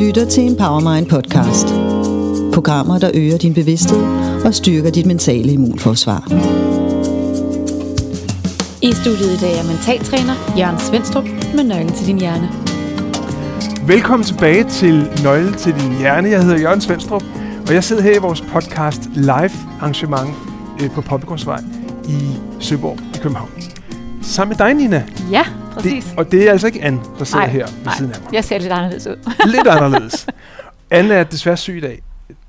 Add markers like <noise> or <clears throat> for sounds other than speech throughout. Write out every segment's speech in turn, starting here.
lytter til Empowermind podcast. Programmer, der øger din bevidsthed og styrker dit mentale immunforsvar. I studiet i dag er mentaltræner Jørgen Svendstrup med nøglen til din hjerne. Velkommen tilbage til Nøglen til din hjerne. Jeg hedder Jørgen Svendstrup, og jeg sidder her i vores podcast live arrangement øh, på Poppegårdsvej i Søborg i København. Sammen med dig, Nina. Ja, præcis. Det, og det er altså ikke Anne, der sidder Nej, her ved nej. siden af mig. Jeg ser lidt anderledes ud. <laughs> Lidt anderledes. <laughs> Anne er desværre syg i dag,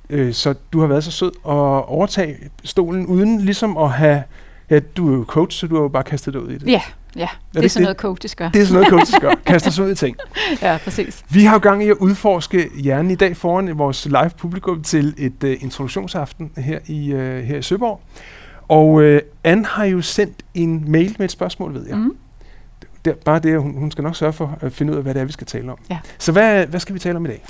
øh, så du har været så sød at overtage stolen, uden ligesom at have... Ja, du er jo coach, så du har jo bare kastet dig ud i det. Ja, ja. Det er det sådan det? noget coaches gør. Det er sådan noget, coaches gør. <laughs> Kaster sig ud i ting. Ja, præcis. Vi har jo gang i at udforske hjernen i dag foran vores live publikum til et uh, introduktionsaften her i, uh, her i Søborg. Og uh, Anne har jo sendt en mail med et spørgsmål, ved jeg. Mm. Det, bare det, hun, hun skal nok sørge for at finde ud af, hvad det er, vi skal tale om. Ja. Så hvad, hvad skal vi tale om i dag?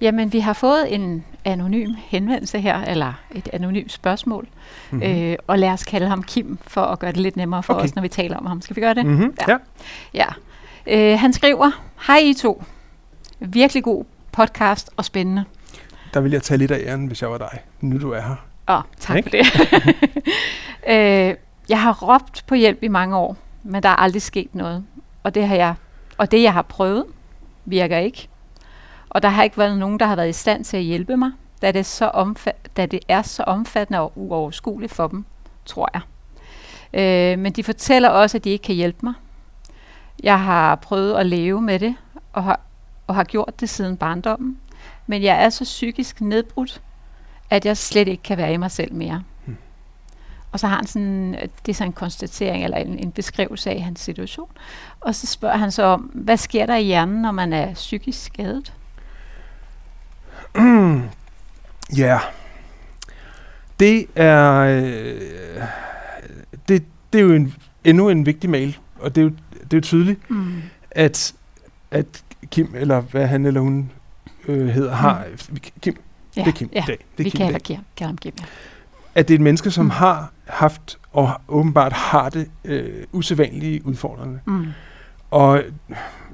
Jamen, vi har fået en anonym henvendelse her, eller et anonymt spørgsmål. Mhm. Mm-hmm. Øh, og lad os kalde ham Kim, for at gøre det lidt nemmere for Okay. os, når vi taler om ham. Skal vi gøre det? Mm-hmm. Ja. Ja. Ja. Øh, han skriver, Hej I to. Virkelig god podcast og spændende. Der vil jeg tage lidt af æren, hvis jeg var dig, nu du er her. Åh, tak Ikke? for det. <laughs> øh, jeg har råbt på hjælp i mange år, men der er aldrig sket noget. Og det, har jeg, og det, jeg har prøvet, virker ikke. Og der har ikke været nogen, der har været i stand til at hjælpe mig, da det, er så omfa- da det er så omfattende og uoverskueligt for dem, tror jeg. Øh, men de fortæller også, at de ikke kan hjælpe mig. Jeg har prøvet at leve med det, og har, og har gjort det siden barndommen. Men jeg er så psykisk nedbrudt, at jeg slet ikke kan være i mig selv mere. Og så har han sådan, det er sådan en konstatering, eller en, en beskrivelse af hans situation. Og så spørger han så om, hvad sker der i hjernen, når man er psykisk skadet? <clears throat> Ja. Det er... Øh, det, det er jo en, endnu en vigtig mail, og det er jo, det er jo tydeligt, Mm. at, at Kim, eller hvad han eller hun øh, hedder, har... Kim, Ja, det er Kim ja. dag. Det er vi Kim kalder, dag. Kim, kalder ham Kim, ja. At det er et menneske, som Mm. har haft, og åbenbart har det øh, usædvanlige udfordrende. Mm. Og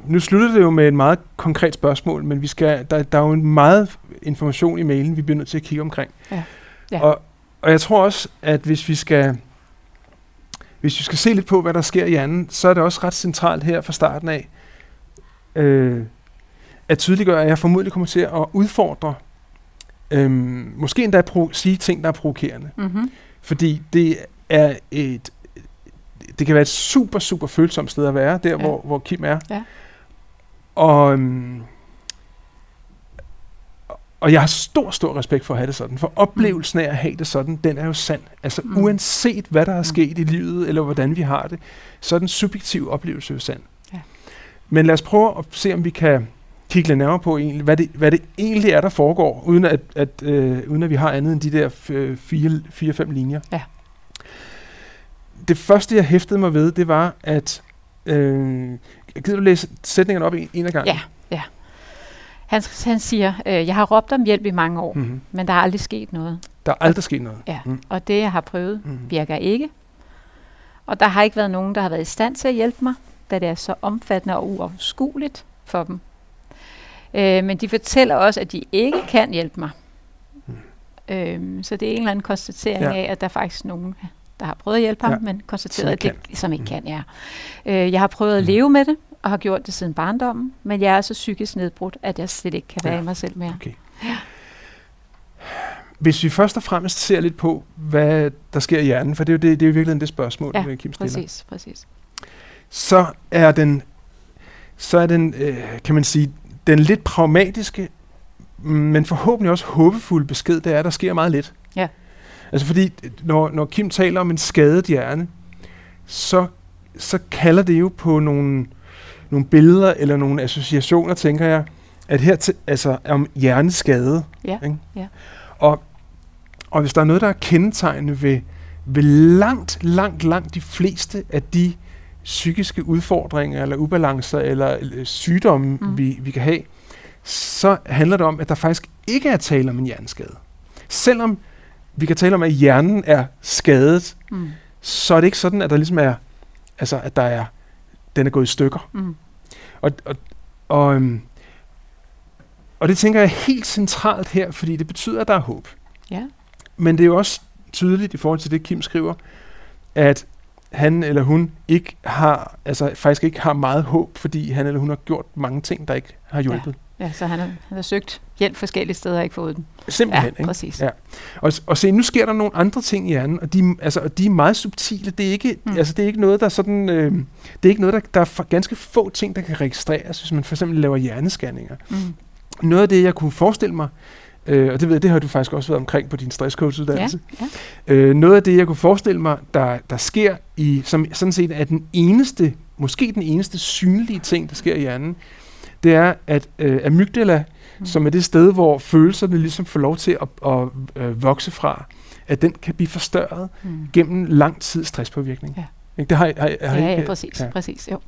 nu slutter det jo med et meget konkret spørgsmål, men vi skal, der, der er jo en meget information i mailen, vi bliver nødt til at kigge omkring. Ja. Ja. Og, og jeg tror også, at hvis vi skal hvis vi skal se lidt på, hvad der sker i hjernen, så er det også ret centralt her fra starten af, øh, at tydeliggøre, at jeg formodentlig kommer til at udfordre, øh, måske endda pro- sige ting, der er provokerende. Mm-hmm. Fordi det er et det kan være et super, super følsomt sted at være, der Ja. hvor, hvor Kim er. Ja. Og, øhm, og jeg har stor, stor respekt for at have det sådan. For oplevelsen af at have det sådan, den er jo sand. Altså Mm. uanset hvad der er Mm. sket i livet, eller hvordan vi har det, så er den subjektive oplevelse jo sand. Ja. Men lad os prøve at se, om vi kan kigge lidt nærmere på, egentlig, hvad, det, hvad det egentlig er, der foregår, uden at, at, øh, uden at vi har andet end de der f- øh, fire, fire, fem linjer. Ja. Det første, jeg hæftede mig ved, det var, at... Øh, gider du læse sætningerne op en, en af gangen? Ja, ja. Han, han siger, øh, jeg har råbt om hjælp i mange år, mm. Mm-hmm. men der er aldrig sket noget. Der er aldrig sket noget. Ja. Mm. Og det, jeg har prøvet, Mm. virker ikke. Og der har ikke været nogen, der har været i stand til at hjælpe mig, da det er så omfattende og uoverskueligt for dem. Øh, men de fortæller også, at de ikke kan hjælpe mig. Mm. Øh, så det er en eller anden konstatering Ja. af, at der er faktisk nogen, der har prøvet at hjælpe ham, Ja. men konstateret, Som at det, som ikke Mm. kan, ja. Øh, jeg har prøvet at Mm. leve med det, og har gjort det siden barndommen, men jeg er så psykisk nedbrudt, at jeg slet ikke kan være Ja. i mig selv mere. Okay. Hvis vi først og fremmest ser lidt på, hvad der sker i hjernen, for det er jo, det, det er jo virkelig det spørgsmål, Ja, ja, Kim stiller, Præcis, præcis. så er den, så er den øh, kan man sige, den lidt pragmatiske, men forhåbentlig også håbefulde besked, det er, at der sker meget lidt. Ja. Altså fordi, når, når Kim taler om en skadet hjerne, så, så kalder det jo på nogle, nogle billeder eller nogle associationer, tænker jeg, at her til, altså om hjerneskade. Ja, Ikke? ja. Og, og hvis der er noget, der er kendetegnende ved, ved langt, langt, langt de fleste af de psykiske udfordringer, eller ubalancer, eller, eller sygdomme, Mm. mm. vi, vi kan have, så handler det om, at der faktisk ikke er tale om en hjerneskade. Selvom vi kan tale om, at hjernen er skadet, Mm. så er det ikke sådan, at der ligesom er, altså at der er, den er gået i stykker. Mm. Og, og, og, øhm, Og det tænker jeg er helt centralt her, fordi det betyder, at der er håb. Ja. Men det er jo også tydeligt i forhold til det, Kim skriver, at han eller hun ikke har, altså faktisk ikke har meget håb, fordi han eller hun har gjort mange ting, der ikke har hjulpet. Ja, så han har, han har søgt hjælp forskellige steder og ikke fået den. Simpelthen, Ja, ikke? præcis. Ja. Og, og se, nu sker der nogle andre ting i hjernen, og de, altså, og de er meget subtile. Det er ikke, Mm. mm. altså, det er ikke noget, der er sådan, øh, det er ikke noget, der, der er for, ganske få ting, der kan registreres, hvis man for eksempel laver hjernescanninger. Mm. Noget af det, jeg kunne forestille mig, øh, og det ved jeg, det har du faktisk også været omkring på din stresscoachuddannelse. Ja, Øh, noget af det, jeg kunne forestille mig, der, der sker i, som sådan set er den eneste, måske den eneste synlige ting, der sker i hjernen, det er, at øh, amygdala, Mm. som er det sted, hvor følelserne ligesom får lov til at, at øh, vokse fra, at den kan blive forstørret Mm. gennem lang tid stresspåvirkning. Ja. Ikke? Det har, har, har, Ja, ja, præcis. ja. Ja. præcis jo.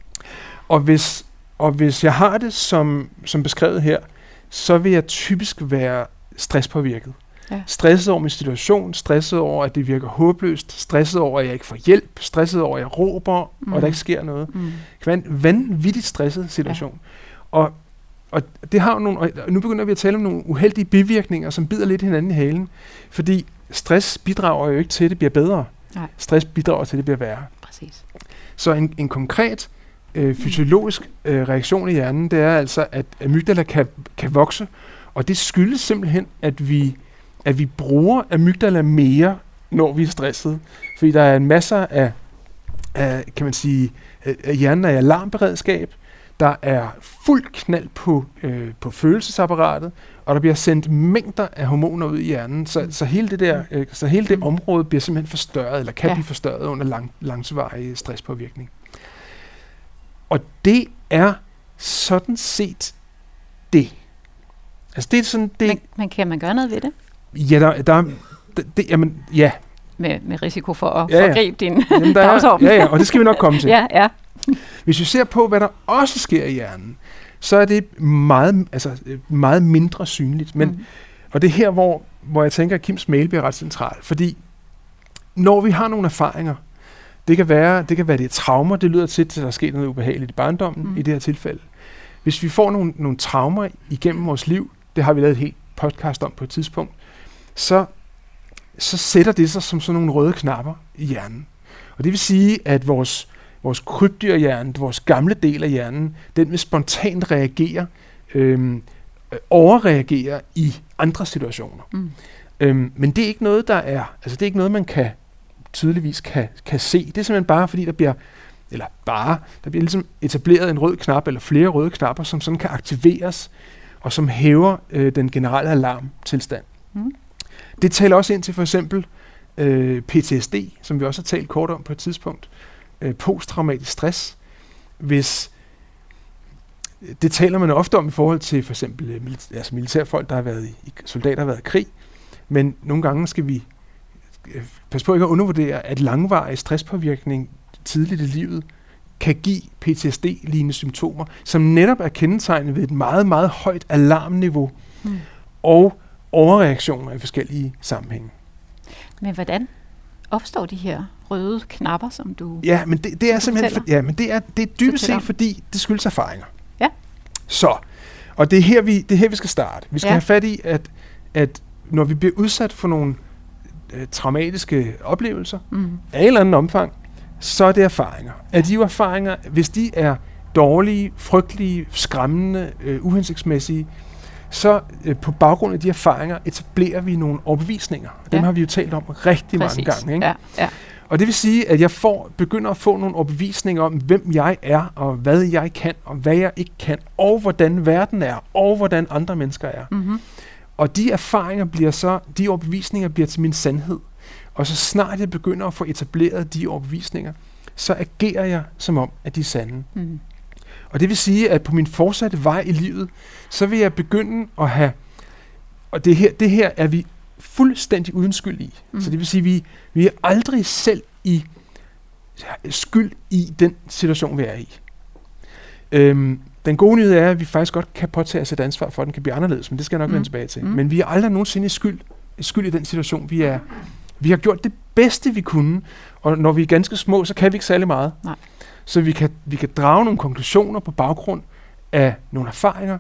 Og hvis, og hvis jeg har det som, som beskrevet her, så vil jeg typisk være stresspåvirket. Ja. Stresset over min situation, stresset over, at det virker håbløst, stresset over, at jeg ikke får hjælp, stresset over, at jeg råber, mm. og Mm. der ikke sker noget. Mm. Det kan være en vanvittigt stresset situation. Ja. Og, og det har nogle, og nu begynder vi at tale om nogle uheldige bivirkninger, som bider lidt hinanden i halen. Fordi stress bidrager jo ikke til, at det bliver bedre. Nej. Stress bidrager til, at det bliver værre. Præcis. Så en, en konkret øh, fysiologisk øh, reaktion i hjernen, det er altså, at amygdala kan, kan vokse, og det skyldes simpelthen, at vi, at vi bruger amygdala mere, når vi er stresset. Fordi der er en masse af, af kan man sige, af hjernen er i alarmberedskab, der er fuld knald på, øh, på følelsesapparatet, og der bliver sendt mængder af hormoner ud i hjernen, så, så hele det der, øh, så hele det område bliver simpelthen forstørret, eller kan ja. blive forstørret under lang, langvarig stresspåvirkning. Og det er sådan set det. Altså det er sådan, det, Men, men kan man gøre noget ved det? ja, der, der, det, det, jamen, ja, Med, med risiko for at Ja, ja. forgribe din jamen, der er, dagsorden. ja, ja, og det skal vi nok komme til. <laughs> ja, ja. Hvis vi ser på, hvad der også sker i hjernen, så er det meget, altså, meget mindre synligt. Men, Mm. Og det er her, hvor, hvor jeg tænker, at Kims mail bliver ret central. Fordi når vi har nogle erfaringer, det kan være, det kan være det er traumer, det lyder til, at der er sket noget ubehageligt i barndommen Mm. mm. i det her tilfælde. Hvis vi får nogle, nogle traumer igennem vores liv, det har vi lavet et helt podcast om på et tidspunkt, så, så sætter det sig som sådan nogle røde knapper i hjernen. Og det vil sige, at vores, vores krybdyrhjerne, vores gamle del af hjernen, den vil spontant reagere, øhm, øh, overreagere i andre situationer. Mm. Øhm, men det er ikke noget, der er, altså det er ikke noget, man kan tydeligvis kan, kan se. Det er simpelthen bare, fordi der bliver, eller bare, der bliver ligesom etableret en rød knap, eller flere røde knapper, som sådan kan aktiveres, og som hæver øh, den generelle alarmtilstand. Mm. Det taler også ind til for eksempel øh, PTSD, som vi også har talt kort om på et tidspunkt. Øh, posttraumatisk stress. Hvis det taler man ofte om i forhold til for eksempel øh, militær, altså militærfolk, der har været i, i soldater, der har været i krig. Men nogle gange skal vi øh, passe på ikke at undervurdere, at langvarig stresspåvirkning tidligt i livet kan give PTSD-lignende symptomer, som netop er kendetegnet ved et meget, meget højt alarmniveau Mm. og overreaktioner i forskellige sammenhænge. Men hvordan opstår de her røde knapper, som du... Ja, men det, det er simpelthen for, ja, men det er, det er dybest set fordi, det skyldes erfaringer. Ja. Så, og det er her, vi, det er her, vi skal starte. Vi skal Ja. have fat i, at, at når vi bliver udsat for nogle øh, traumatiske oplevelser Mm. af en eller anden omfang, så er det erfaringer. Er de erfaringer, hvis de er dårlige, frygtelige, skræmmende, øh, uhensigtsmæssige, så øh, på baggrund af de erfaringer etablerer vi nogle overbevisninger. Dem Ja. har vi jo talt om rigtig Præcis. mange gange. Ikke? Ja, ja. Og det vil sige, at jeg får, begynder at få nogle overbevisninger om, hvem jeg er, og hvad jeg kan, og hvad jeg ikke kan, og hvordan verden er, og hvordan andre mennesker er. Mm-hmm. Og de erfaringer bliver så, de overbevisninger bliver til min sandhed. Og så snart jeg begynder at få etableret de overbevisninger, så agerer jeg som om, at de er sande. Mm. Og det vil sige, at på min fortsatte vej i livet, så vil jeg begynde at have, og det her, det her er vi fuldstændig uden skyld i. Mm. Så det vil sige, at vi, vi er aldrig selv i skyld i den situation, vi er i. Øhm, den gode nyhed er, at vi faktisk godt kan påtage os et ansvar for, at den kan blive anderledes, men det skal jeg nok Mm. vende tilbage til. Mm. Men vi er aldrig nogensinde i skyld, skyld i den situation, vi er. Vi har gjort det bedste, vi kunne, og når vi er ganske små, så kan vi ikke særlig meget. Nej. Så vi kan, vi kan drage nogle konklusioner på baggrund af nogle erfaringer,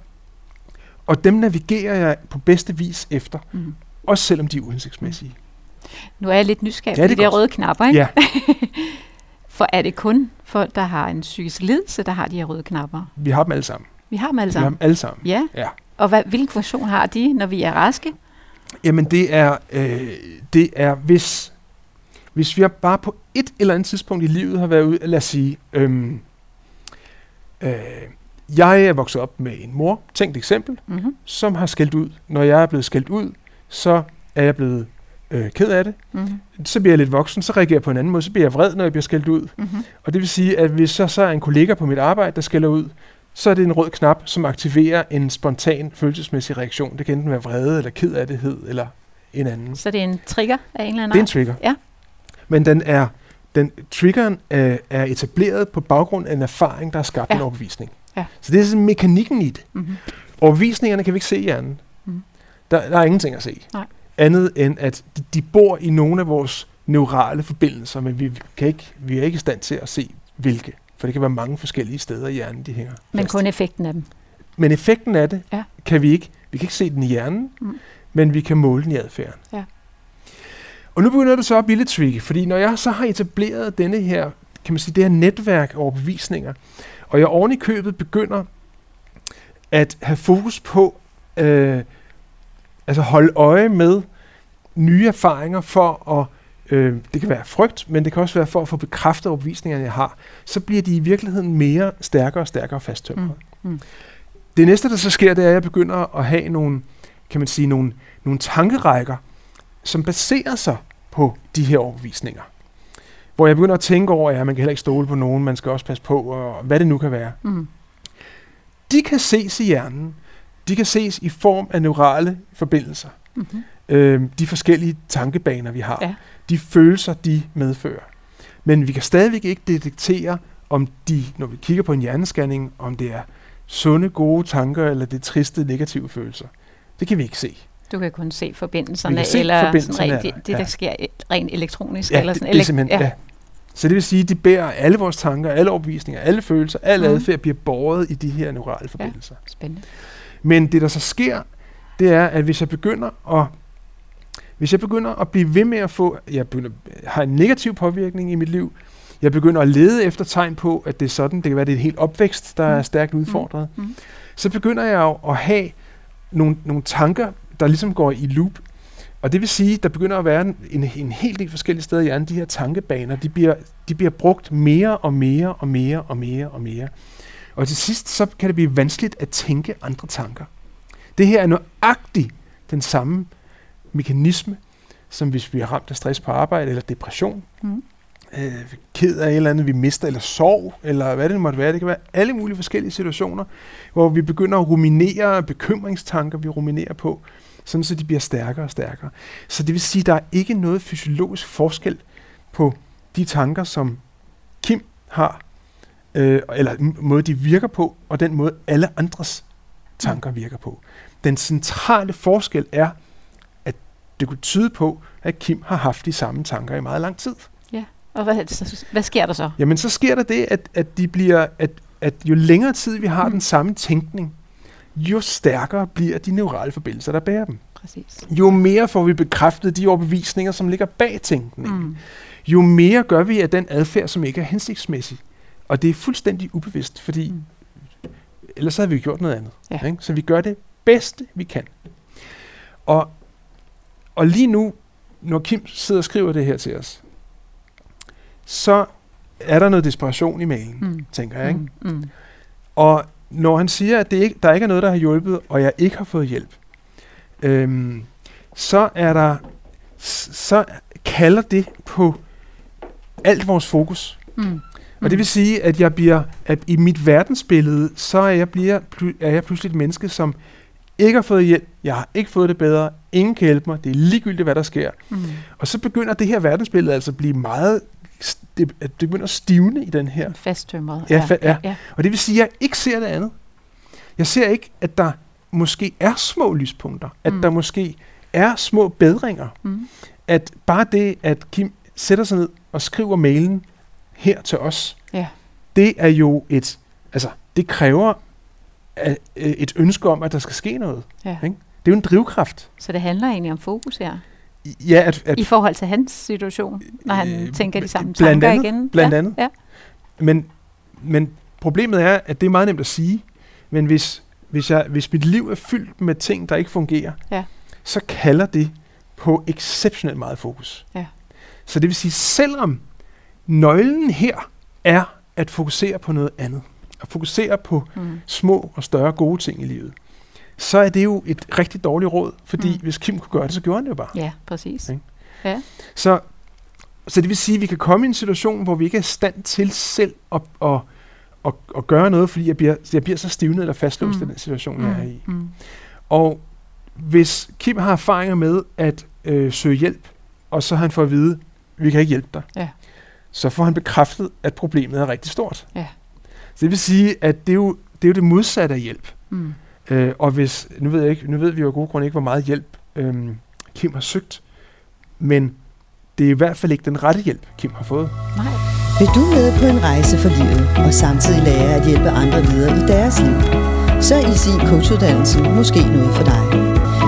Og dem navigerer jeg på bedste vis efter, Mm. også selvom de er uhensigtsmæssige. Nu er jeg lidt nysgerrig Ja, på de er der godt. røde knapper, ikke? Ja, <laughs> For er det kun folk, der har en psykisk lidelse, der har de her røde knapper? vi har dem alle sammen. Vi har dem alle Vi har sammen. dem alle sammen. Ja. Ja. Og hvad, hvilken funktion har de, når vi er raske? Jamen det er, øh, det er hvis, hvis vi bare på et eller andet tidspunkt i livet har været ude, lad os sige, øhm, øh, jeg er vokset op med en mor, tænkt eksempel, Mm-hmm. som har skældt ud. Når jeg er blevet skældt ud, så er jeg blevet øh, ked af det. Mm-hmm. Så bliver jeg lidt voksen, så reagerer jeg på en anden måde, så bliver jeg vred, når jeg bliver skældt ud. Mm-hmm. Og det vil sige, at hvis så, så er en kollega på mit arbejde, der skælder ud, så er det en rød knap, som aktiverer en spontan følelsesmæssig reaktion. Det kan enten være vrede, eller ked af det, eller en anden. Så det er en trigger af en eller anden Det er en trigger. Ja. Men den er, den, triggeren er, er etableret på baggrund af en erfaring, der har skabt Ja. en overbevisning. Ja. Så det er sådan mekanikken i det. Mm-hmm. Overbevisningerne kan vi ikke se i hjernen. Mhm. Der, der er ingenting at se. Nej. Andet end, at de, de bor i nogle af vores neurale forbindelser, men vi, kan ikke, vi er ikke i stand til at se, hvilke. For det kan være mange forskellige steder i hjernen, de hænger Men fast. kun effekten af dem. men effekten af det Ja. kan vi ikke. Vi kan ikke se den i hjernen, Mm. men vi kan måle den i adfærden. Ja. Og nu begynder det så at blive lidt tricky, fordi når jeg så har etableret denne her, kan man sige, det her netværk over bevisninger, og jeg oven i købet begynder at have fokus på, øh, altså holde øje med nye erfaringer for at, øh, det kan være frygt, men det kan også være for at få bekræftet overbevisningerne, jeg har, så bliver de i virkeligheden mere stærkere og stærkere fasttømrede. Mm. Mm. Det næste, der så sker, det er, at jeg begynder at have nogle, kan man sige, nogle, nogle tankerækker, som baserer sig på de her overbevisninger. Hvor jeg begynder at tænke over, at ja, man kan heller ikke stole på nogen, man skal også passe på, og hvad det nu kan være. Mm. De kan ses i hjernen. De kan ses i form af neurale forbindelser. Mm-hmm. Øh, de forskellige tankebaner, vi har. Ja. De følelser, de medfører. Men vi kan stadigvæk ikke detektere, om de, når vi kigger på en hjernescanning, om det er sunde, gode tanker, eller det er triste, negative følelser. Det kan vi ikke se. Du kan kun se forbindelserne, se eller forbindelserne sådan rent, det, det, det, der ja. sker rent elektronisk. Ja, eller det, sådan, det er simpelthen, ja. ja. Så det vil sige, at de bærer alle vores tanker, alle overbevisninger, alle følelser, al Mhm. adfærd bliver båret i de her neurale forbindelser. Spændende. Men det, der så sker, det er, at hvis jeg begynder at hvis jeg begynder at blive ved med at få, jeg begynder, har en negativ påvirkning i mit liv, jeg begynder at lede efter tegn på, at det er sådan, det kan være, det er en helt opvækst, der er Mm. stærkt udfordret, Mm. så begynder jeg jo at have nogle, nogle tanker, der ligesom går i loop. Og det vil sige, der begynder at være en, en, en helt del forskellige steder i hjernen, de her tankebaner, de bliver, de bliver brugt mere og mere og mere og mere og mere. Og til sidst, så kan det blive vanskeligt at tænke andre tanker. Det her er nøjagtigt den samme mekanisme, som hvis vi er ramt af stress på arbejde eller depression, Mm. øh, ked af et eller andet, vi mister, eller sorg, eller hvad det nu måtte være. Det kan være alle mulige forskellige situationer, hvor vi begynder at ruminere bekymringstanker, vi ruminerer på, sådan så de bliver stærkere og stærkere. Så det vil sige, at der er ikke noget fysiologisk forskel på de tanker, som Kim har, øh, eller måde de virker på, og den måde alle andres tanker virker på. Den centrale forskel er, det kunne tyde på, at Kim har haft de samme tanker i meget lang tid. Og hvad, hvad sker der så? Jamen, så sker der det, at, at, de bliver, at, at jo længere tid vi har Mm. den samme tænkning, jo stærkere bliver de neurale forbindelser, der bærer dem. Præcis. Jo mere får vi bekræftet de overbevisninger, som ligger bag tænkningen. Mm. Jo mere gør vi af den adfærd, som ikke er hensigtsmæssig. Og det er fuldstændig ubevidst, fordi Mm. ellers havde vi jo gjort noget andet. Ja. Ikke? Så vi gør det bedste, vi kan. Og, og lige nu, når Kim sidder og skriver det her til os, så er der noget desperation i mailen, mm. Mm. tænker jeg. Ikke? Mm. Mm. Og når han siger, at det ikke, der ikke er noget, der har hjulpet, og jeg ikke har fået hjælp, øhm, så er der, så kalder det på alt vores fokus. Mm. Og det vil sige, at jeg bliver, at i mit verdensbillede, så er jeg, bliver, er jeg pludselig et menneske, som ikke har fået hjælp, jeg har ikke fået det bedre, ingen kan hjælpe mig, det er ligegyldigt, hvad der sker. Mm. Og så begynder det her verdensbillede altså at blive meget, det, det begynder at stivne i den her Fasttømret. Ja, fa- ja. ja. Og det vil sige, at jeg ikke ser det andet. Jeg ser ikke, at der måske er små lyspunkter. At Mm. der måske er små bedringer. Mm. At bare det, at Kim sætter sig ned og skriver mailen her til os, Ja. det er jo et... Altså, det kræver et ønske om, at der skal ske noget. Ja. Ikke? Det er jo en drivkraft. Så det handler egentlig om fokus her, Ja, at, at i forhold til hans situation, når han Øh, tænker de samme blandt tanker andet, igen. blandt ja. andet. Ja. Men, men problemet er, at det er meget nemt at sige, men hvis, hvis, jeg, hvis mit liv er fyldt med ting, der ikke fungerer, Ja. så kalder det på exceptionelt meget fokus. Ja. Så det vil sige, selvom nøglen her er at fokusere på noget andet, at fokusere på Mm. små og større gode ting i livet, så er det jo et rigtig dårligt råd, fordi Mm. mm. hvis Kim kunne gøre det, så gjorde han det jo bare. ja, præcis. Ikke? Så, så det vil sige, at vi kan komme i en situation, hvor vi ikke er i stand til selv at, at, at, at gøre noget, fordi jeg bliver, jeg bliver så stivnet eller fastlåst Mm. mm. i den situation, jeg er i. Mm. Og hvis Kim har erfaringer med at øh, søge hjælp, og så har han får at vide, vi kan ikke hjælpe dig, Ja. så får han bekræftet, at problemet er rigtig stort. Ja. Så det vil sige, at det er jo det, er jo det modsatte af hjælp. Mm. Øh, og hvis, nu ved, jeg ikke, nu ved vi jo af gode grunde ikke, hvor meget hjælp øhm, Kim har søgt, men det er i hvert fald ikke den rette hjælp, Kim har fået. Nej. Vil du med på en rejse for livet og samtidig lære at hjælpe andre videre i deres liv? Så er Easy Coachuddannelsen måske noget for dig.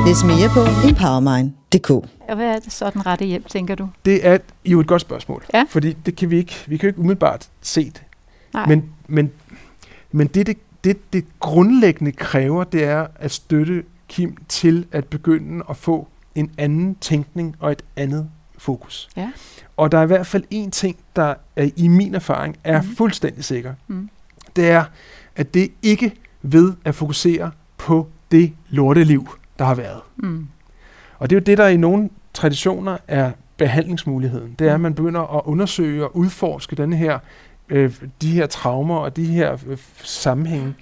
Læs mere på empowermind.dk. Og hvad er det så den rette hjælp, tænker du? Det er jo et godt spørgsmål, Ja. fordi det kan vi ikke, vi kan jo ikke umiddelbart se det. Nej. Men, men, men det, det, det, det grundlæggende kræver, det er at støtte Kim til at begynde at få en anden tænkning og et andet fokus. Ja. Og der er i hvert fald en ting, der er, i min erfaring er Mhm. mm. fuldstændig sikker. Mm. Det er, at det ikke ved at fokusere på det lorteliv, der har været. Mm. Og det er jo det, der i nogle traditioner er behandlingsmuligheden. Det er, at man begynder at undersøge og udforske denne her, øh, de her traumer og de her øh, sammenhænge.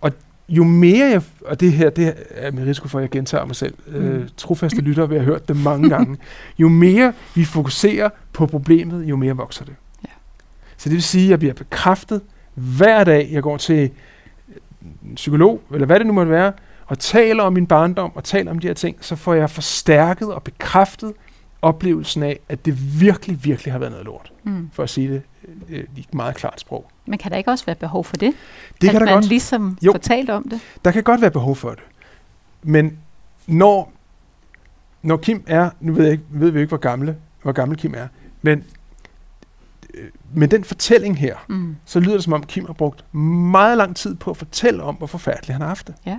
Og jo mere jeg, og det her det er med risiko for, at jeg gentager mig selv, øh, Mm. trofaste lyttere vil have hørt det mange gange, jo mere vi fokuserer på problemet, jo mere vokser det. Ja. Så det vil sige, at jeg bliver bekræftet hver dag, jeg går til en psykolog, eller hvad det nu måtte være, og taler om min barndom, og taler om de her ting, så får jeg forstærket og bekræftet oplevelsen af, at det virkelig, virkelig har været noget lort, Mm. for at sige det øh, i et meget klart sprog. Men kan der ikke også være behov for det? Det at kan der man godt. ligesom Jo. fortalt om det? Der kan godt være behov for det. Men når, når Kim er, nu ved, jeg ikke, ved vi jo ikke, hvor, gamle, hvor gammel Kim er, men øh, med den fortælling her, Mm. så lyder det som om Kim har brugt meget lang tid på at fortælle om, hvor forfærdeligt han har haft det. Ja.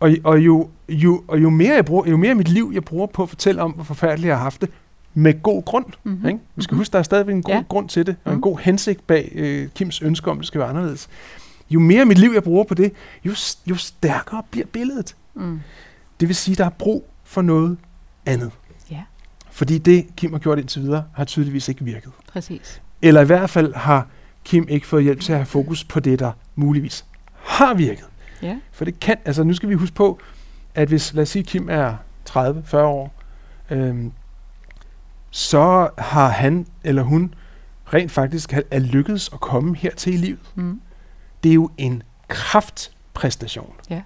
Og, og, jo, jo, og jo, mere jeg bruger, jo mere mit liv, jeg bruger på at fortælle om, hvor forfærdeligt jeg har haft det, med god grund. Mm-hmm. Ikke? Vi skal huske, der er stadigvæk en god Ja. grund til det, og en Mhm. god hensigt bag øh, Kims ønske om, at det skal være anderledes. Jo mere mit liv, jeg bruger på det, jo, jo stærkere bliver billedet. Mm. Det vil sige, at der er brug for noget andet. Ja. Fordi det, Kim har gjort indtil videre, har tydeligvis ikke virket. Præcis. Eller i hvert fald har Kim ikke fået hjælp til at have fokus på det, der muligvis har virket. Ja. For det kan, altså nu skal vi huske på, at hvis, lad os sige, Kim er 30-40 år, øhm, så har han eller hun rent faktisk er lykkedes at komme hertil i livet. Mm. Det er jo en kraftpræstation. Ja.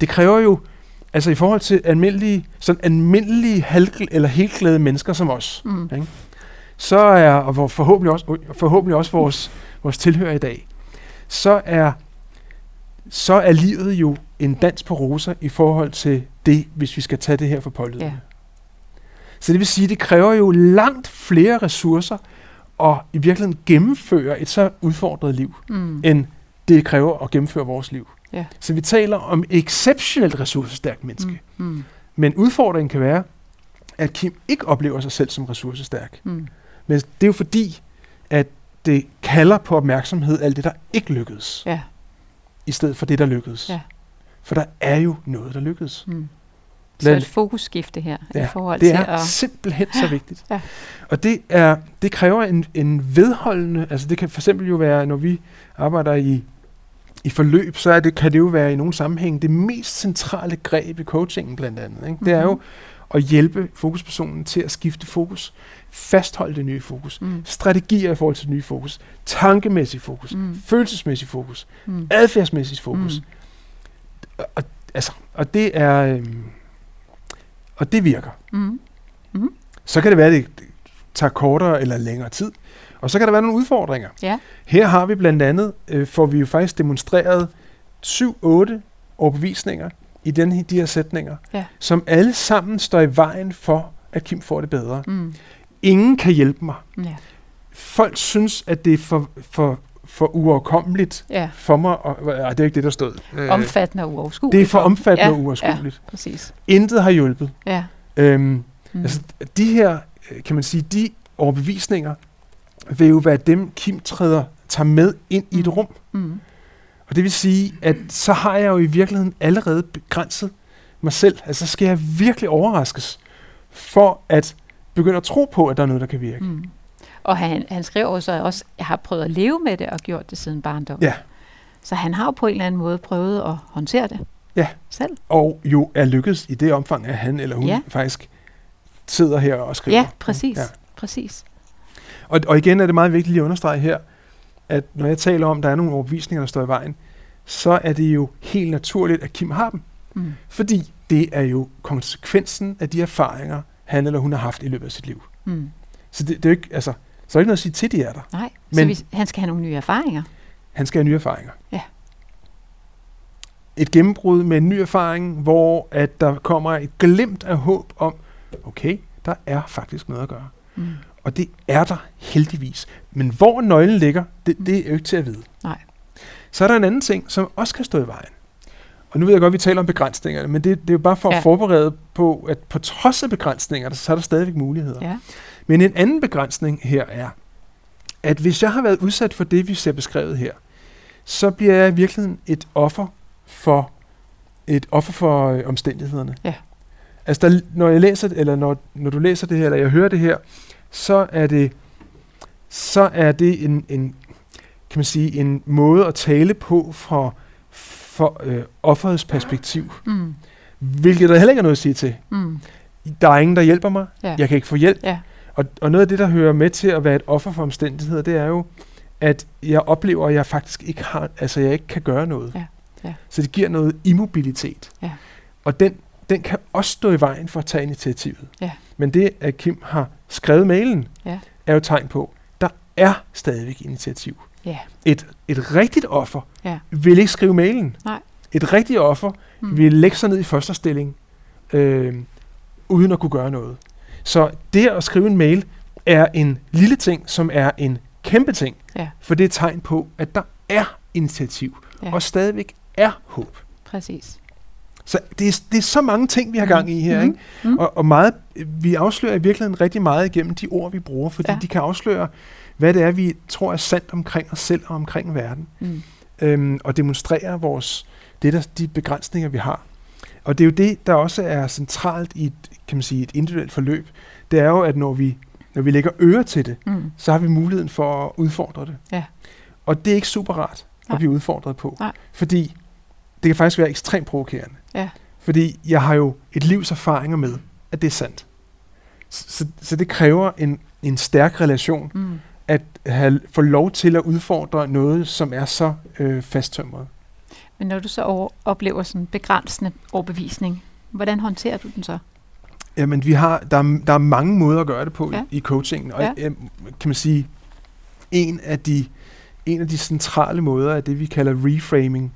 Det kræver jo, altså i forhold til almindelige, sådan almindelige halv- eller helglade mennesker som os, Mm. så er, og forhåbentlig også, forhåbentlig også vores, vores tilhører i dag, så er, så er livet jo en dans på roser i forhold til det, hvis vi skal tage det her for pålydende. Ja. Så det vil sige, det kræver jo langt flere ressourcer at i virkeligheden gennemføre et så udfordret liv, Mm. end det kræver at gennemføre vores liv. Ja. Så vi taler om exceptionelt ressourcestærkt menneske. Mm. Mm. Men udfordringen kan være, at Kim ikke oplever sig selv som ressourcestærk. Mm. Men det er jo fordi, at det kalder på opmærksomhed alt det, der ikke lykkedes, Ja. i stedet for det, der lykkedes. Ja. For der er jo noget, der lykkedes. Mm. Så et fokusskifte her i Ja, forhold Det til er at... simpelthen så vigtigt. Ja. Og det, er, det kræver en, en vedholdende, altså det kan for eksempel jo være, når vi arbejder i, i forløb, så er det, kan det jo være i nogle sammenhæng det mest centrale greb i coachingen blandt andet. Ikke? Det er jo Mhm. at hjælpe fokuspersonen til at skifte fokus, fastholde det nye fokus, Mm. strategier i forhold til det nye fokus, tankemæssig fokus, Mm. følelsesmæssig fokus, Mm. adfærdsmæssig fokus. Mm. Og, og, altså, og det er... Øhm, og det virker. Mm. Så kan det være, at det tager kortere eller længere tid. Og så kan der være nogle udfordringer. Ja. Her har vi blandt andet, øh, får vi jo faktisk demonstreret syv-otte overbevisninger i den, de her sætninger, Ja. som alle sammen står i vejen for, at Kim får det bedre. Mm. Ingen kan hjælpe mig. Ja. Folk synes, at det er for, for, for uoverkommeligt ja. for mig. Og, ej, det er ikke det, der stod. Øh, Omfattende og uoverskueligt. det er for omfattende Ja, og uoverskueligt. Ja, præcis. Intet har hjulpet. Ja. Øhm, Mm. Altså, de her, øh, kan man sige, de overbevisninger vil jo være dem, Kim træder, tager med ind i et Mm. rum. mm. Og det vil sige, at så har jeg jo i virkeligheden allerede begrænset mig selv. Altså, så skal jeg virkelig overraskes for at begynde at tro på, at der er noget, der kan virke. Mm. Og han, han skriver jo så også, jeg har prøvet at leve med det og gjort det siden barndom. Ja. Så han har jo på en eller anden måde prøvet at håndtere det Ja. selv. Og jo er lykkedes i det omfang, at han eller hun Ja. faktisk sidder her og skriver. Ja, præcis. Ja. præcis. Og, og igen er det meget vigtigt lige at understrege her, at når jeg taler om, at der er nogle overbevisninger, der står i vejen, så er det jo helt naturligt, at Kim har dem. Mm. Fordi det er jo konsekvensen af de erfaringer, han eller hun har haft i løbet af sit liv. Mm. Så det, det er jo ikke, altså, så er ikke noget at sige til, de er der. Nej, Men- så hvis, han skal have nogle nye erfaringer. Han skal have nye erfaringer. Ja. Et gennembrud med en ny erfaring, hvor at der kommer et glimt af håb om, okay, der er faktisk noget at gøre. Mm. Og det er der heldigvis. Men hvor nøglen ligger, det, det er jo ikke til at vide. Nej. Så er der en anden ting, som også kan stå i vejen. Og nu ved jeg godt, at vi taler om begrænsninger, men det, det er jo bare for Ja. at forberede på, at på trods af begrænsninger, så er der stadigvæk muligheder. Ja. Men en anden begrænsning her er, at hvis jeg har været udsat for det, vi ser beskrevet her, så bliver jeg i virkeligheden et offer for et offer for øh, omstændighederne. Ja. Altså, der, når jeg læser eller når, når du læser det her, eller jeg hører det her, så er det så er det en, en kan man sige en måde at tale på fra for øh, offerets perspektiv, Mm. hvilket der heller ikke er noget at sige til. Mm. Der er ingen, der hjælper mig. Ja. Jeg kan ikke få hjælp. Ja. Og, og noget af det, der hører med til at være et offer for omstændigheder, det er jo, at jeg oplever, at jeg faktisk ikke har, altså jeg ikke kan gøre noget. Ja. Ja. Så det giver noget immobilitet. Ja. Og den, den kan også stå i vejen for at tage initiativet. Ja. Men det, at Kim har skrevet mailen, Ja. er jo tegn på, der er stadigvæk initiativ. Ja. Et, et rigtigt offer Ja. vil ikke skrive mailen. Nej. Et rigtigt offer Mm. vil lægge sig ned i første stilling, øh, uden at kunne gøre noget. Så det at skrive en mail er en lille ting, som er en kæmpe ting, Ja. for det er et tegn på, at der er initiativ, Ja. og stadigvæk er håb. Præcis. Så det er, det er så mange ting, vi har gang i her, Mhm. ikke? Mhm. Og, og meget, vi afslører i virkeligheden rigtig meget igennem de ord, vi bruger, fordi. Ja. de kan afsløre, hvad det er, vi tror er sandt omkring os selv og omkring verden, Mm. øhm, og demonstrere vores, det der, de begrænsninger, vi har. Og det er jo det, der også er centralt i et, kan man sige, et individuelt forløb. Det er jo, at når vi, når vi lægger øre til det, Mm. så har vi muligheden for at udfordre det. Ja. Og det er ikke super rart at Nej. blive udfordret på. Nej. Fordi det kan faktisk være ekstremt provokerende. Ja. Fordi jeg har jo et livs erfaringer med, at det er sandt. Så, så, så det kræver en, en stærk relation, Mm. At have, få lov til at udfordre noget, som er så øh, fasttømret. Men når du så over, oplever sådan en begrænsende overbevisning, hvordan håndterer du den så? Jamen, vi har, der, er, der er mange måder at gøre det på ja. I, i coachingen, og ja. kan man sige, en af de en af de centrale måder er det, vi kalder reframing,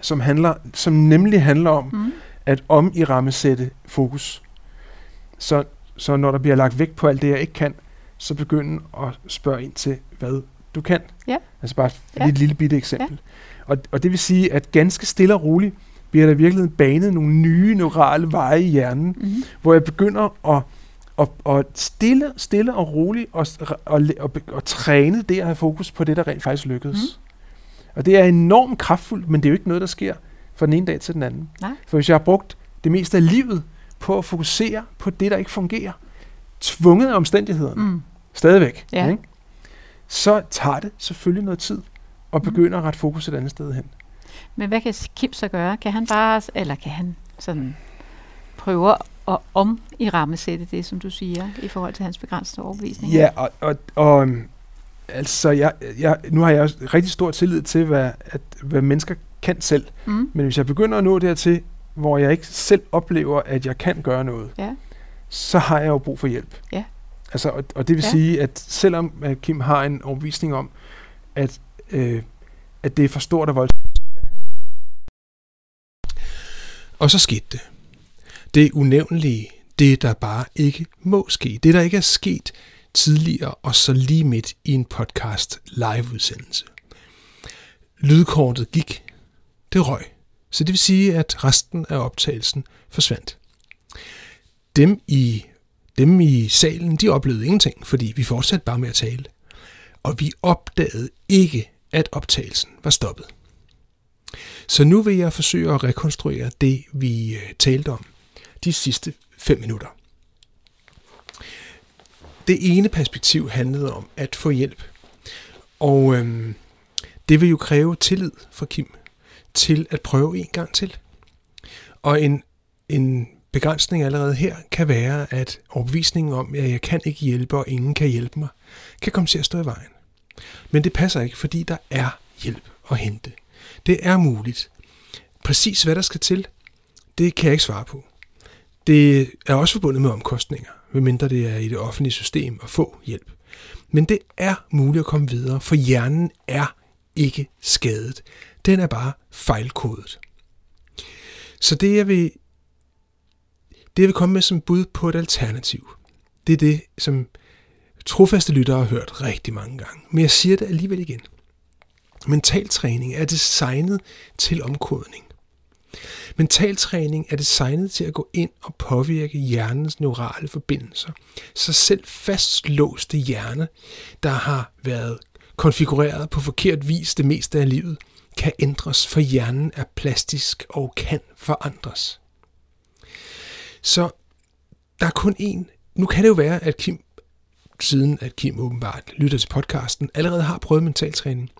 som, handler, som nemlig handler om Mm. at om i rammesætte fokus. Så, så når der bliver lagt vægt på alt det, jeg ikke kan, så begynde at spørge ind til, hvad du kan. Ja. Altså bare Ja. et lille bitte eksempel. Og, og det vil sige, at ganske stille og roligt bliver der i virkeligheden banet nogle nye neurale veje i hjernen, Mm. hvor jeg begynder at, at, at stille, stille og roligt og, og, og, og, træne det at have fokus på det, der rent faktisk lykkedes. Mhm. Og det er enormt kraftfuldt, men det er jo ikke noget, der sker fra den ene dag til den anden. Nej. For hvis jeg har brugt det meste af livet på at fokusere på det, der ikke fungerer, tvunget af omstændighederne, mm. Mm. stadigvæk, Ja. ikke? så tager det selvfølgelig noget tid at Mhm. begynde at rette fokus et andet sted hen. Men hvad kan Kim så gøre? Kan han bare, eller kan han sådan prøve at om i rammesætte det, som du siger, i forhold til hans begrænsede overbevisning? Ja, og, og, og øhm, altså, jeg, jeg, nu har jeg også rigtig stor tillid til, hvad, at, hvad mennesker kan selv. Mm. Men hvis jeg begynder at nå dertil, hvor jeg ikke selv oplever, at jeg kan gøre noget, Ja. så har jeg jo brug for hjælp. Ja. Altså, og, og det vil Ja. sige, at selvom at Kim har en overbevisning om, at, øh, at det er for stort og voldsomt, Og så skete det. Det unævnlige, det der bare ikke må ske. Det der ikke er sket tidligere, og så lige midt i en podcast live-udsendelse. Lydkortet gik. Det røg. Så det vil sige, at resten af optagelsen forsvandt. Dem i, dem i salen, de oplevede ingenting, fordi vi fortsatte bare med at tale. Og vi opdagede ikke, at optagelsen var stoppet. Så nu vil jeg forsøge at rekonstruere det, vi øh, talte om de sidste 5 minutter. Det ene perspektiv handlede om at få hjælp. Og øhm, det vil jo kræve tillid fra Kim til at prøve en gang til. Og en, en begrænsning allerede her kan være, at overbevisningen om, at jeg kan ikke hjælpe, og ingen kan hjælpe mig, kan komme til at stå i vejen. Men det passer ikke, fordi der er hjælp at hente. Det er muligt. Præcis hvad der skal til, det kan jeg ikke svare på. Det er også forbundet med omkostninger, medmindre det er i det offentlige system at få hjælp. Men det er muligt at komme videre, for hjernen er ikke skadet. Den er bare fejlkodet. Så det jeg vil, det jeg vil komme med som bud på et alternativ, det er det, som trofaste lyttere har hørt rigtig mange gange. Men jeg siger det alligevel igen. Mentaltræning er designet til omkodning. Mentaltræning er designet til at gå ind og påvirke hjernens neurale forbindelser, så selv fastlåste hjerne, der har været konfigureret på forkert vis det meste af livet, kan ændres, for hjernen er plastisk og kan forandres. Så der er kun én. Nu kan det jo være, at Kim, siden at Kim åbenbart lytter til podcasten, allerede har prøvet mentaltræning,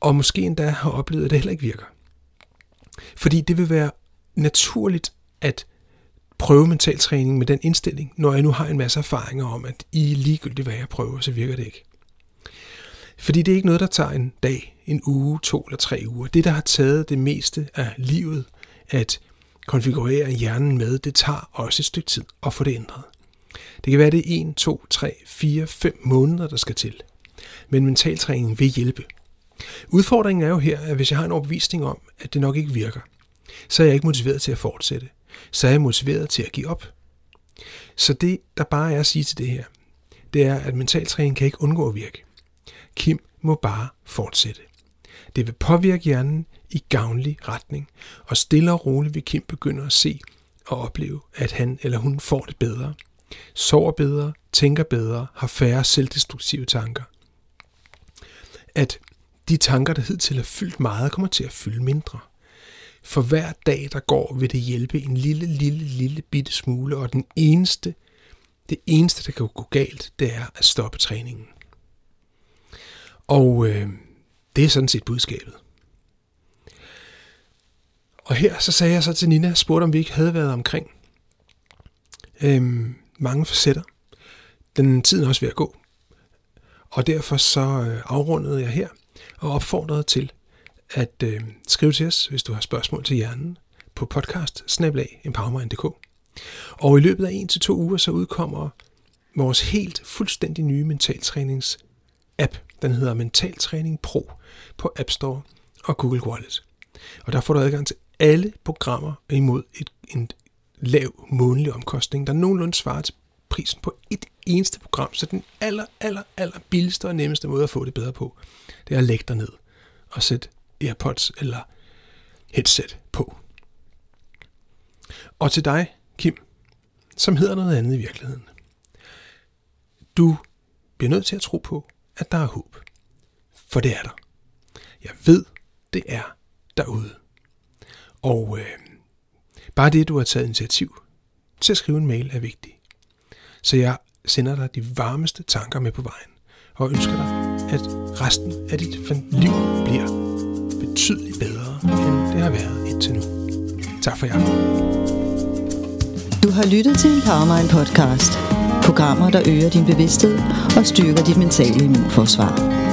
og måske endda har oplevet, at det heller ikke virker. Fordi det vil være naturligt at prøve mentaltræning med den indstilling, når jeg nu har en masse erfaringer om, at i ligegyldigt hvad jeg prøver, så virker det ikke. Fordi det er ikke noget, der tager en dag, en uge, to eller tre uger. Det, der har taget det meste af livet at konfigurere hjernen med, det tager også et stykke tid at få det ændret. Det kan være, det er 1, 2, 3, 4, 5 måneder, der skal til. Men mentaltræningen vil hjælpe. Udfordringen er jo her, at hvis jeg har en overbevisning om, at det nok ikke virker, så er jeg ikke motiveret til at fortsætte. Så er jeg motiveret til at give op. Så det, der bare er at sige til det her, det er, at mentaltræning kan ikke undgå at virke. Kim må bare fortsætte. Det vil påvirke hjernen i gavnlig retning, og stille og roligt vil Kim begynde at se og opleve, at han eller hun får det bedre, sover bedre, tænker bedre, har færre selvdestruktive tanker. At de tanker, der hidtil har fyldt meget, kommer til at fylde mindre. For hver dag, der går, vil det hjælpe en lille, lille, lille bitte smule, og den eneste, det eneste, der kan gå galt, det er at stoppe træningen. Og øh, det er sådan set budskabet. Og her så sagde jeg så til Nina, spurgte om vi ikke havde været omkring øhm, mange facetter. Den tiden er også ved at gå. Og derfor så øh, afrundede jeg her og opfordrede til at øh, skrive til os, hvis du har spørgsmål til hjernen, på podcast Og i løbet af en til to uger, så udkommer vores helt fuldstændig nye mentaltrænings app. Den hedder Mental Træning Pro på App Store og Google Wallet. Og der får du adgang til alle programmer imod et, en lav månedlig omkostning, der nogenlunde svarer til prisen på et eneste program. Så den aller, aller, aller billigste og nemmeste måde at få det bedre på, det er at lægge dig ned og sætte AirPods eller headset på. Og til dig, Kim, som hedder noget andet i virkeligheden. Du bliver nødt til at tro på, at der er håb. For det er der. Jeg ved, det er derude. Og øh, bare det, du har taget initiativ til at skrive en mail, er vigtigt. Så jeg sender dig de varmeste tanker med på vejen, og ønsker dig, at resten af dit liv bliver betydeligt bedre, end det har været indtil nu. Tak for jer. Du har lyttet til en Powermind podcast. Programmer, der øger din bevidsthed og styrker dit mentale immunforsvar.